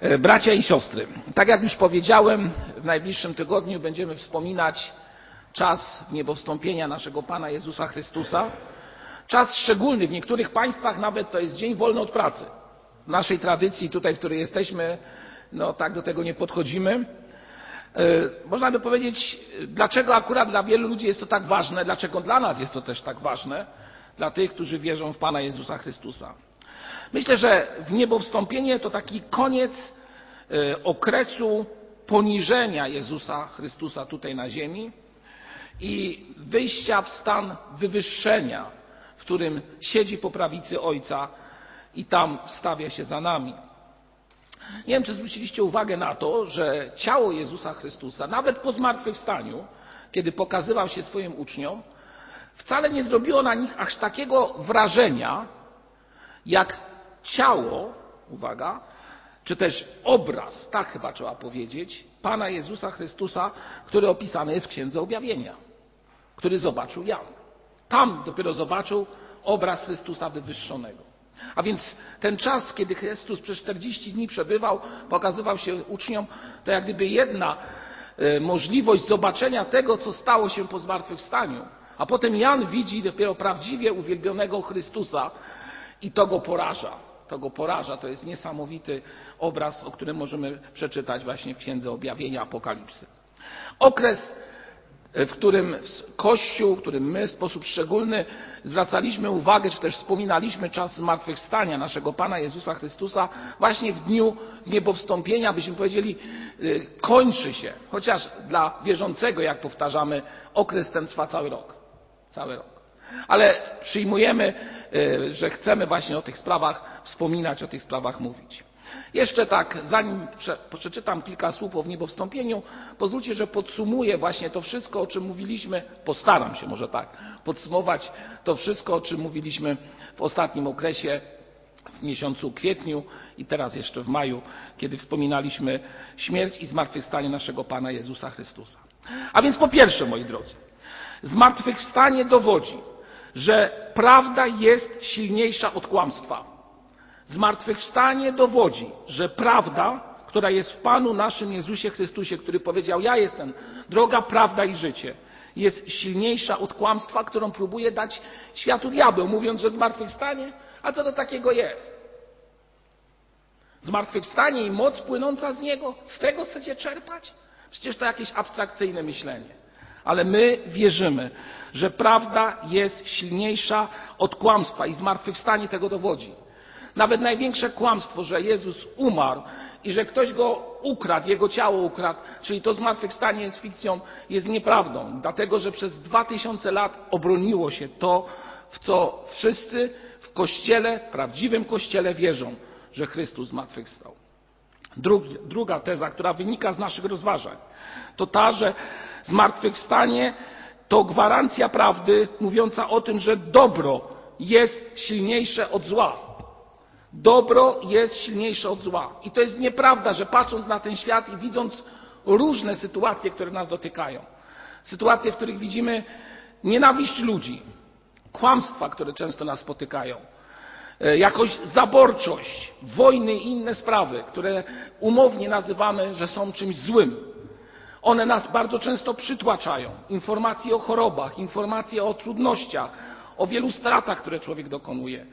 E, bracia i siostry, tak jak już powiedziałem, w najbliższym tygodniu będziemy wspominać czas niebowstąpienia naszego Pana Jezusa Chrystusa. Czas szczególny, w niektórych państwach nawet to jest dzień wolny od pracy. W naszej tradycji, tutaj, w której jesteśmy, no tak do tego nie podchodzimy. E, można by powiedzieć, dlaczego akurat dla wielu ludzi jest to tak ważne, dlaczego dla nas jest to też tak ważne, dla tych, którzy wierzą w Pana Jezusa Chrystusa. Myślę, że w niebowstąpienie to taki koniec e, okresu poniżenia Jezusa Chrystusa tutaj na ziemi i wyjścia w stan wywyższenia, w którym siedzi po prawicy Ojca i tam stawia się za nami. Nie wiem, czy zwróciliście uwagę na to, że ciało Jezusa Chrystusa, nawet po zmartwychwstaniu, kiedy pokazywał się swoim uczniom, wcale nie zrobiło na nich aż takiego wrażenia, jak ciało, uwaga, czy też obraz, tak chyba trzeba powiedzieć, Pana Jezusa Chrystusa, który opisany jest w Księdze Objawienia, który zobaczył Jan. Tam dopiero zobaczył obraz Chrystusa wywyższonego. A więc ten czas, kiedy Chrystus przez 40 dni przebywał, pokazywał się uczniom, to jak gdyby jedna e, możliwość zobaczenia tego, co stało się po zmartwychwstaniu. A potem Jan widzi dopiero prawdziwie uwielbionego Chrystusa i to go poraża to go poraża. To jest niesamowity obraz, o którym możemy przeczytać właśnie w Księdze Objawienia Apokalipsy. Okres, w którym Kościół, w którym my w sposób szczególny zwracaliśmy uwagę, czy też wspominaliśmy czas zmartwychwstania naszego Pana Jezusa Chrystusa, właśnie w dniu niebowstąpienia, byśmy powiedzieli, y, kończy się. Chociaż dla wierzącego, jak powtarzamy, okres ten trwa cały rok. Cały rok. Ale przyjmujemy, e, że chcemy właśnie o tych sprawach wspominać, o tych sprawach mówić. Jeszcze tak, zanim przeczytam kilka słów o niebowstąpieniu, pozwólcie, że podsumuję właśnie to wszystko, o czym mówiliśmy, postaram się może tak, podsumować to wszystko, o czym mówiliśmy w ostatnim okresie, w miesiącu kwietniu i teraz jeszcze w maju, kiedy wspominaliśmy śmierć i zmartwychwstanie naszego Pana Jezusa Chrystusa. A więc po pierwsze, moi drodzy, zmartwychwstanie dowodzi, że prawda jest silniejsza od kłamstwa. Zmartwychwstanie dowodzi, że prawda, która jest w Panu naszym Jezusie Chrystusie, który powiedział: Ja jestem droga, prawda i życie, jest silniejsza od kłamstwa, którą próbuje dać światu diabeł, mówiąc, że zmartwychwstanie. A co to takiego jest? Zmartwychwstanie i moc płynąca z niego, z tego chcecie czerpać? Przecież to jakieś abstrakcyjne myślenie. Ale my wierzymy, że prawda jest silniejsza od kłamstwa i zmartwychwstanie tego dowodzi. Nawet największe kłamstwo, że Jezus umarł i że ktoś go ukradł, jego ciało ukradł, czyli to zmartwychwstanie jest fikcją, jest nieprawdą. Dlatego, że przez dwa tysiące lat obroniło się to, w co wszyscy w Kościele, prawdziwym Kościele wierzą, że Chrystus zmartwychwstał. Druga teza, która wynika z naszych rozważań, to ta, że zmartwychwstanie to gwarancja prawdy mówiąca o tym, że dobro jest silniejsze od zła. Dobro jest silniejsze od zła. I to jest nieprawda, że patrząc na ten świat i widząc różne sytuacje, które nas dotykają, sytuacje, w których widzimy nienawiść ludzi, kłamstwa, które często nas spotykają, e, jakąś zaborczość, wojny i inne sprawy, które umownie nazywamy, że są czymś złym, one nas bardzo często przytłaczają. Informacje o chorobach, informacje o trudnościach, o wielu stratach, które człowiek dokonuje,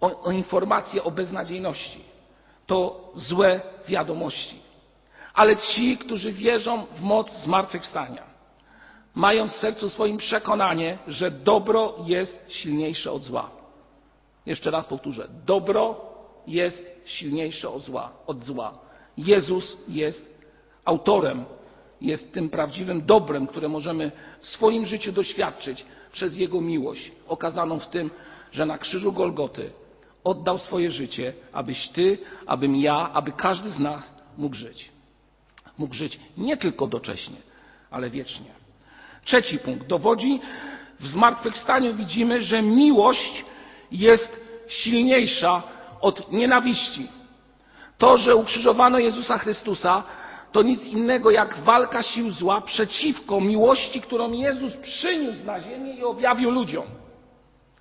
o, o informacje o beznadziejności. To złe wiadomości. Ale ci, którzy wierzą w moc zmartwychwstania, mają w sercu swoim przekonanie, że dobro jest silniejsze od zła. Jeszcze raz powtórzę. Dobro jest silniejsze od zła. Jezus jest autorem, jest tym prawdziwym dobrem, które możemy w swoim życiu doświadczyć przez Jego miłość, okazaną w tym, że na krzyżu Golgoty oddał swoje życie, abyś Ty, abym ja, aby każdy z nas mógł żyć. Mógł żyć nie tylko docześnie, ale wiecznie. Trzeci punkt. Dowodzi w zmartwychwstaniu widzimy, że miłość jest silniejsza od nienawiści. To, że ukrzyżowano Jezusa Chrystusa, to nic innego jak walka sił zła przeciwko miłości, którą Jezus przyniósł na ziemię i objawił ludziom.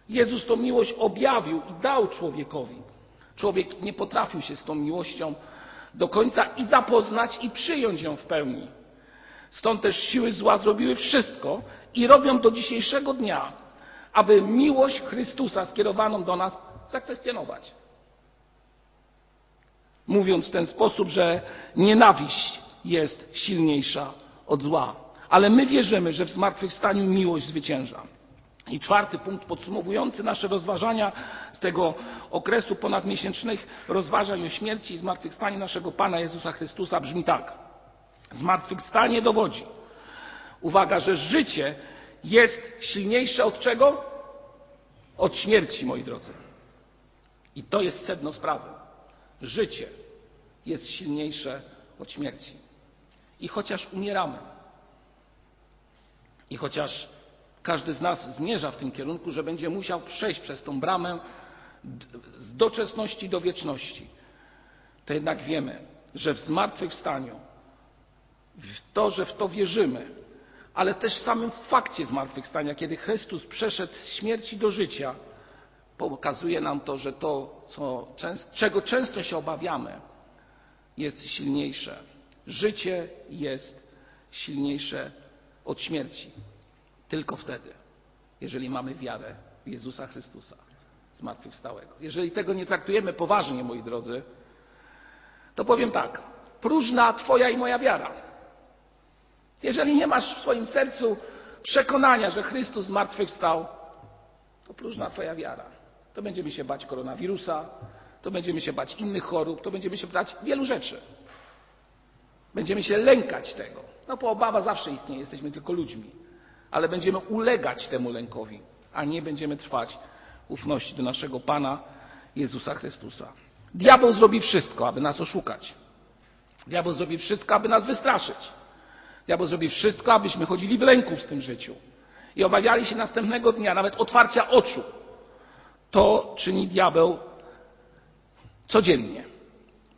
Jezus tą miłość objawił i dał człowiekowi. Człowiek nie potrafił się z tą miłością do końca i zapoznać i przyjąć ją w pełni. Stąd też siły zła zrobiły wszystko i robią do dzisiejszego dnia, aby miłość Chrystusa skierowaną do nas zakwestionować. Mówiąc w ten sposób, że nienawiść jest silniejsza od zła. Ale my wierzymy, że w zmartwychwstaniu miłość zwycięża. I czwarty punkt podsumowujący nasze rozważania z tego okresu ponadmiesięcznych rozważań o śmierci i zmartwychwstaniu naszego Pana Jezusa Chrystusa brzmi tak. Zmartwychwstanie dowodzi, uwaga, że życie jest silniejsze od czego? Od śmierci, moi drodzy. I to jest sedno sprawy. Życie jest silniejsze od śmierci. I chociaż umieramy, i chociaż każdy z nas zmierza w tym kierunku, że będzie musiał przejść przez tą bramę z doczesności do wieczności, to jednak wiemy, że w zmartwychwstaniu, w to, że w to wierzymy, ale też w samym fakcie zmartwychwstania, kiedy Chrystus przeszedł z śmierci do życia, pokazuje nam to, że to, co, czego często się obawiamy, jest silniejsze. Życie jest silniejsze od śmierci. Tylko wtedy, jeżeli mamy wiarę w Jezusa Chrystusa, zmartwychwstałego. Jeżeli tego nie traktujemy poważnie, moi drodzy, to powiem tak, próżna Twoja i moja wiara. Jeżeli nie masz w swoim sercu przekonania, że Chrystus zmartwychwstał, to próżna Twoja wiara. To będziemy się bać koronawirusa, to będziemy się bać innych chorób, to będziemy się bać wielu rzeczy. Będziemy się lękać tego. No bo obawa zawsze istnieje, jesteśmy tylko ludźmi. Ale będziemy ulegać temu lękowi, a nie będziemy trwać ufności do naszego Pana Jezusa Chrystusa. Diabeł zrobi wszystko, aby nas oszukać. Diabeł zrobi wszystko, aby nas wystraszyć. Diabeł zrobi wszystko, abyśmy chodzili w lęku w tym życiu i obawiali się następnego dnia, nawet otwarcia oczu. To czyni diabeł codziennie.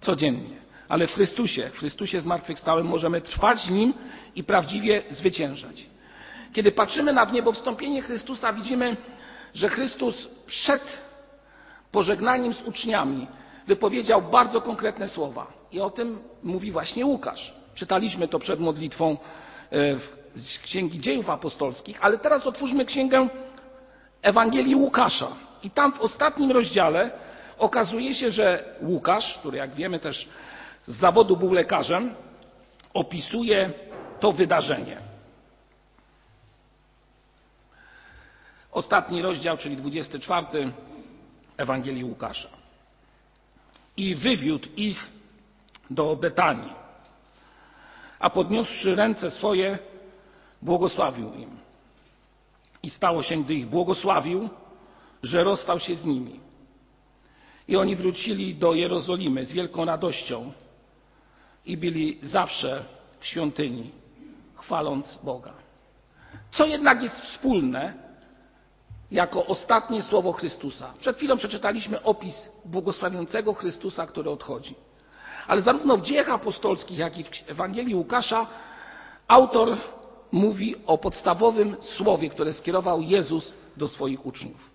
Codziennie ale w Chrystusie, w Chrystusie zmartwychwstałym możemy trwać Nim i prawdziwie zwyciężać. Kiedy patrzymy na wniebowstąpienie Chrystusa, widzimy, że Chrystus przed pożegnaniem z uczniami wypowiedział bardzo konkretne słowa. I o tym mówi właśnie Łukasz. Czytaliśmy to przed modlitwą e, z Księgi Dziejów Apostolskich, ale teraz otwórzmy Księgę Ewangelii Łukasza. I tam w ostatnim rozdziale okazuje się, że Łukasz, który jak wiemy też z zawodu był lekarzem, opisuje to wydarzenie. Ostatni rozdział, czyli 24 Ewangelii Łukasza. I wywiódł ich do Betanii, a podniósłszy ręce swoje, błogosławił im. I stało się, gdy ich błogosławił, że rozstał się z nimi. I oni wrócili do Jerozolimy z wielką radością i byli zawsze w świątyni, chwaląc Boga. Co jednak jest wspólne jako ostatnie słowo Chrystusa? Przed chwilą przeczytaliśmy opis błogosławiącego Chrystusa, który odchodzi. Ale zarówno w dziejach apostolskich, jak i w Ewangelii Łukasza autor mówi o podstawowym słowie, które skierował Jezus do swoich uczniów.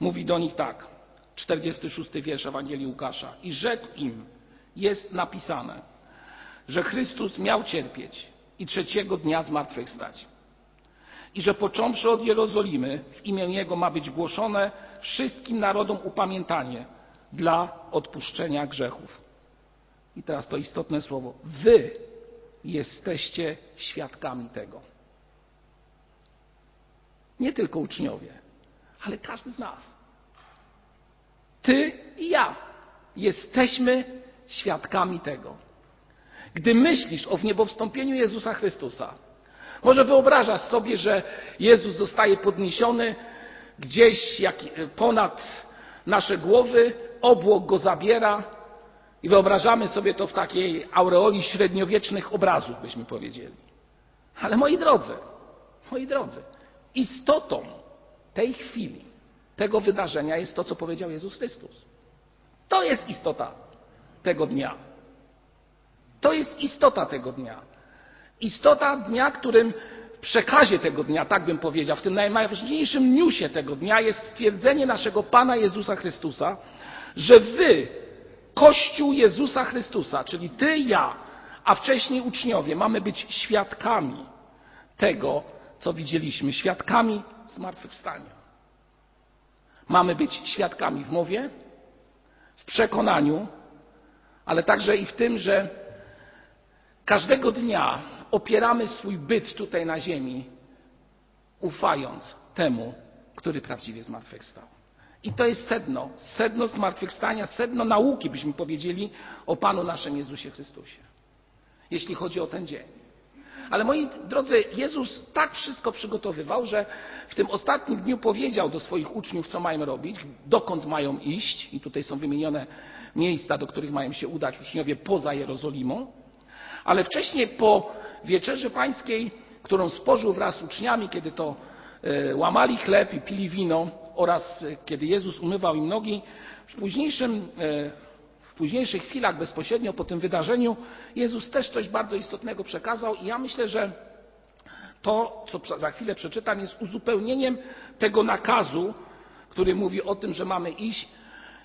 Mówi do nich tak, 46 wiersz Ewangelii Łukasza. I rzekł im, jest napisane, że Chrystus miał cierpieć i trzeciego dnia zmartwychwstać. I że począwszy od Jerozolimy w imię Jego ma być głoszone wszystkim narodom upamiętanie dla odpuszczenia grzechów. I teraz to istotne słowo. Wy jesteście świadkami tego. Nie tylko uczniowie, ale każdy z nas. Ty i ja jesteśmy świadkami tego. Gdy myślisz o wniebowstąpieniu Jezusa Chrystusa, może wyobrażasz sobie, że Jezus zostaje podniesiony gdzieś jak ponad nasze głowy, obłok go zabiera i wyobrażamy sobie to w takiej aureoli średniowiecznych obrazów, byśmy powiedzieli. Ale moi drodzy, moi drodzy, istotą tej chwili, tego wydarzenia jest to, co powiedział Jezus Chrystus. To jest istota tego dnia. To jest istota tego dnia. Istota dnia, którym w przekazie tego dnia, tak bym powiedział, w tym najważniejszym newsie tego dnia jest stwierdzenie naszego Pana Jezusa Chrystusa, że wy Kościół Jezusa Chrystusa, czyli ty ja, a wcześniej uczniowie, mamy być świadkami tego, co widzieliśmy, świadkami zmartwychwstania. Mamy być świadkami w mowie, w przekonaniu, ale także i w tym, że każdego dnia opieramy swój byt tutaj na ziemi, ufając temu, który prawdziwie zmartwychwstał. I to jest sedno, sedno zmartwychwstania, sedno nauki, byśmy powiedzieli, o Panu naszym Jezusie Chrystusie. Jeśli chodzi o ten dzień. Ale moi drodzy, Jezus tak wszystko przygotowywał, że w tym ostatnim dniu powiedział do swoich uczniów, co mają robić, dokąd mają iść, i tutaj są wymienione miejsca, do których mają się udać uczniowie poza Jerozolimą. Ale wcześniej po wieczerzy pańskiej, którą spożył wraz z uczniami, kiedy to e, łamali chleb i pili wino oraz e, kiedy Jezus umywał im nogi, w późniejszym e, późniejszych chwilach, bezpośrednio po tym wydarzeniu, Jezus też coś bardzo istotnego przekazał i ja myślę, że to, co za chwilę przeczytam, jest uzupełnieniem tego nakazu, który mówi o tym, że mamy iść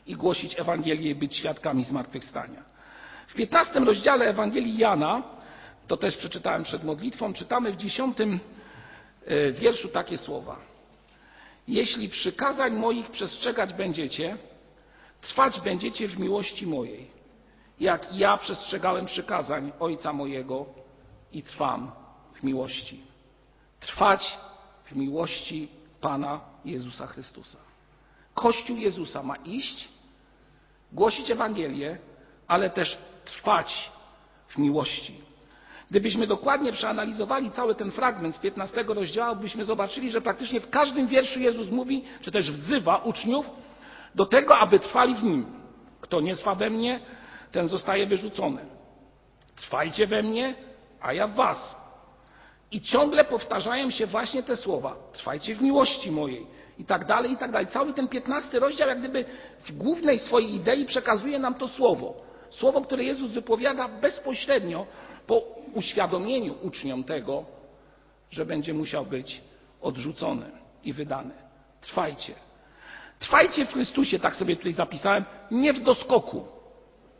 i głosić Ewangelię i być świadkami zmartwychwstania. W 15 rozdziale Ewangelii Jana, to też przeczytałem przed modlitwą, czytamy w 10 e, wierszu takie słowa. Jeśli przykazań moich przestrzegać będziecie, trwać będziecie w miłości mojej, jak ja przestrzegałem przykazań Ojca mojego i trwam w miłości. Trwać w miłości Pana Jezusa Chrystusa. Kościół Jezusa ma iść, głosić Ewangelię, ale też trwać w miłości. Gdybyśmy dokładnie przeanalizowali cały ten fragment z 15 rozdziału, byśmy zobaczyli, że praktycznie w każdym wierszu Jezus mówi, czy też wzywa uczniów do tego, aby trwali w Nim. Kto nie trwa we mnie, ten zostaje wyrzucony. Trwajcie we mnie, a ja w Was. I ciągle powtarzają się właśnie te słowa. Trwajcie w miłości mojej. I tak dalej, i tak dalej. Cały ten piętnasty rozdział, jak gdyby w głównej swojej idei przekazuje nam to słowo. Słowo, które Jezus wypowiada bezpośrednio po uświadomieniu uczniom tego, że będzie musiał być odrzucony i wydany. Trwajcie. Trwajcie w Chrystusie, tak sobie tutaj zapisałem, nie w doskoku,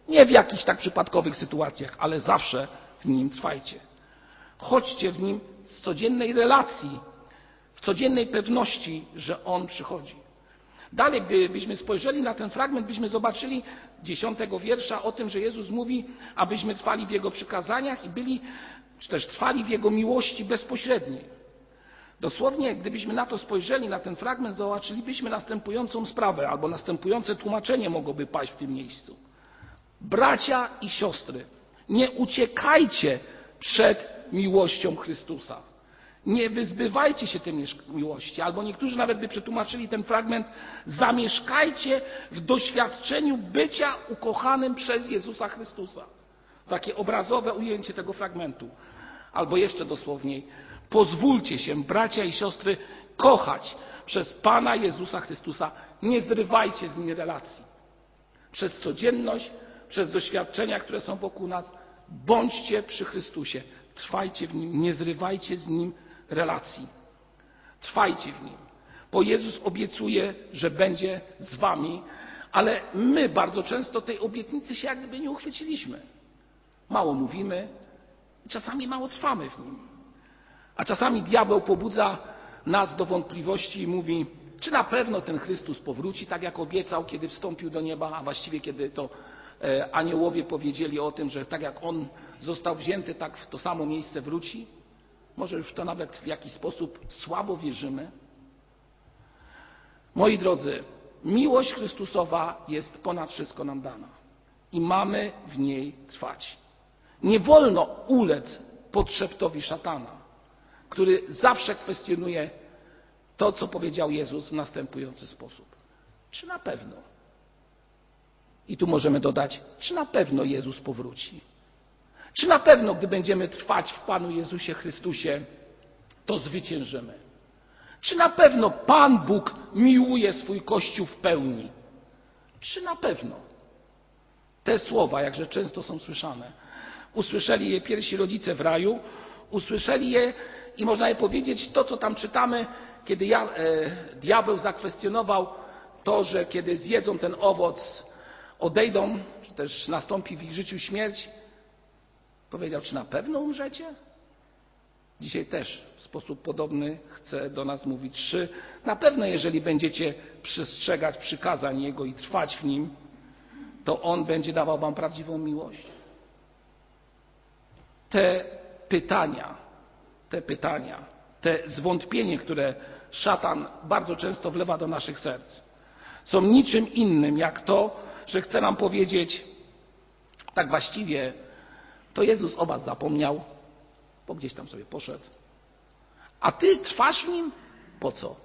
nie w jakichś tak przypadkowych sytuacjach, ale zawsze w nim trwajcie. Chodźcie w nim z codziennej relacji, w codziennej pewności, że On przychodzi. Dalej, gdybyśmy spojrzeli na ten fragment, byśmy zobaczyli dziesiątego wiersza o tym, że Jezus mówi, abyśmy trwali w Jego przykazaniach i byli, czy też trwali w Jego miłości bezpośredniej. Dosłownie, gdybyśmy na to spojrzeli, na ten fragment, zobaczylibyśmy następującą sprawę, albo następujące tłumaczenie mogłoby paść w tym miejscu. Bracia i siostry, nie uciekajcie przed miłością Chrystusa. Nie wyzbywajcie się tej miłości, albo niektórzy nawet by przetłumaczyli ten fragment, zamieszkajcie w doświadczeniu bycia ukochanym przez Jezusa Chrystusa. Takie obrazowe ujęcie tego fragmentu. Albo jeszcze dosłowniej, pozwólcie się, bracia i siostry, kochać przez Pana Jezusa Chrystusa. Nie zrywajcie z nim relacji. Przez codzienność, przez doświadczenia, które są wokół nas, bądźcie przy Chrystusie. Trwajcie w nim, nie zrywajcie z nim relacji. Trwajcie w nim, bo Jezus obiecuje, że będzie z wami, ale my bardzo często tej obietnicy się jak gdyby nie uchwyciliśmy. Mało mówimy, czasami mało trwamy w nim. A czasami diabeł pobudza nas do wątpliwości i mówi, czy na pewno ten Chrystus powróci, tak jak obiecał, kiedy wstąpił do nieba, a właściwie kiedy to e, aniołowie powiedzieli o tym, że tak jak on został wzięty, tak w to samo miejsce wróci? Może już to nawet w jakiś sposób słabo wierzymy? Moi drodzy, miłość Chrystusowa jest ponad wszystko nam dana i mamy w niej trwać. Nie wolno ulec podszeptowi szatana, który zawsze kwestionuje to, co powiedział Jezus w następujący sposób. Czy na pewno? I tu możemy dodać, czy na pewno Jezus powróci? Czy na pewno, gdy będziemy trwać w Panu Jezusie Chrystusie, to zwyciężymy? Czy na pewno Pan Bóg miłuje swój Kościół w pełni? Czy na pewno? Te słowa, jakże często są słyszane, usłyszeli je pierwsi rodzice w raju, usłyszeli je i można je powiedzieć, to co tam czytamy, kiedy ja, e, diabeł zakwestionował to, że kiedy zjedzą ten owoc, odejdą, czy też nastąpi w ich życiu śmierć, powiedział, czy na pewno umrzecie? Dzisiaj też w sposób podobny chce do nas mówić, czy na pewno, jeżeli będziecie przestrzegać przykazań Jego i trwać w Nim, to On będzie dawał Wam prawdziwą miłość. Te pytania, te pytania, te zwątpienie, które szatan bardzo często wlewa do naszych serc, są niczym innym jak to, że chce nam powiedzieć, tak właściwie to Jezus o Was zapomniał, bo gdzieś tam sobie poszedł. A Ty trwasz w Nim? Po co?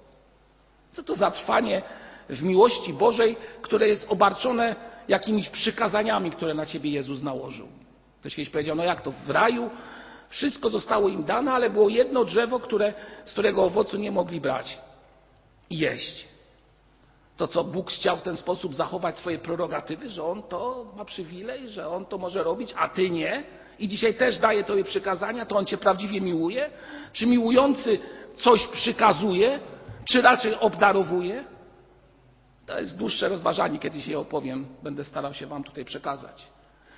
Co to za trwanie w miłości Bożej, które jest obarczone jakimiś przykazaniami, które na Ciebie Jezus nałożył? Ktoś kiedyś powiedział, no jak to w raju wszystko zostało im dane, ale było jedno drzewo, które, z którego owocu nie mogli brać i jeść. To, co Bóg chciał w ten sposób zachować swoje prerogatywy, że On to ma przywilej, że On to może robić, a Ty nie? I dzisiaj też daje Tobie przykazania, to On Cię prawdziwie miłuje? Czy miłujący coś przykazuje, czy raczej obdarowuje? To jest dłuższe rozważanie, kiedyś je opowiem, będę starał się Wam tutaj przekazać.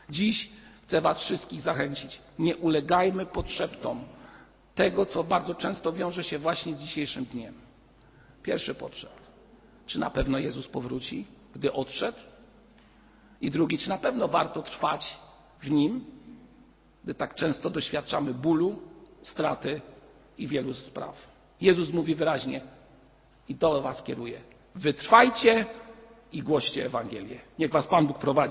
Dziś chcę Was wszystkich zachęcić. Nie ulegajmy podszeptom tego, co bardzo często wiąże się właśnie z dzisiejszym dniem. Pierwszy podszept. Czy na pewno Jezus powróci, gdy odszedł? I drugi, czy na pewno warto trwać w Nim, gdy tak często doświadczamy bólu, straty i wielu spraw? Jezus mówi wyraźnie i do Was kieruje. Wytrwajcie i głoście Ewangelię. Niech Was Pan Bóg prowadzi.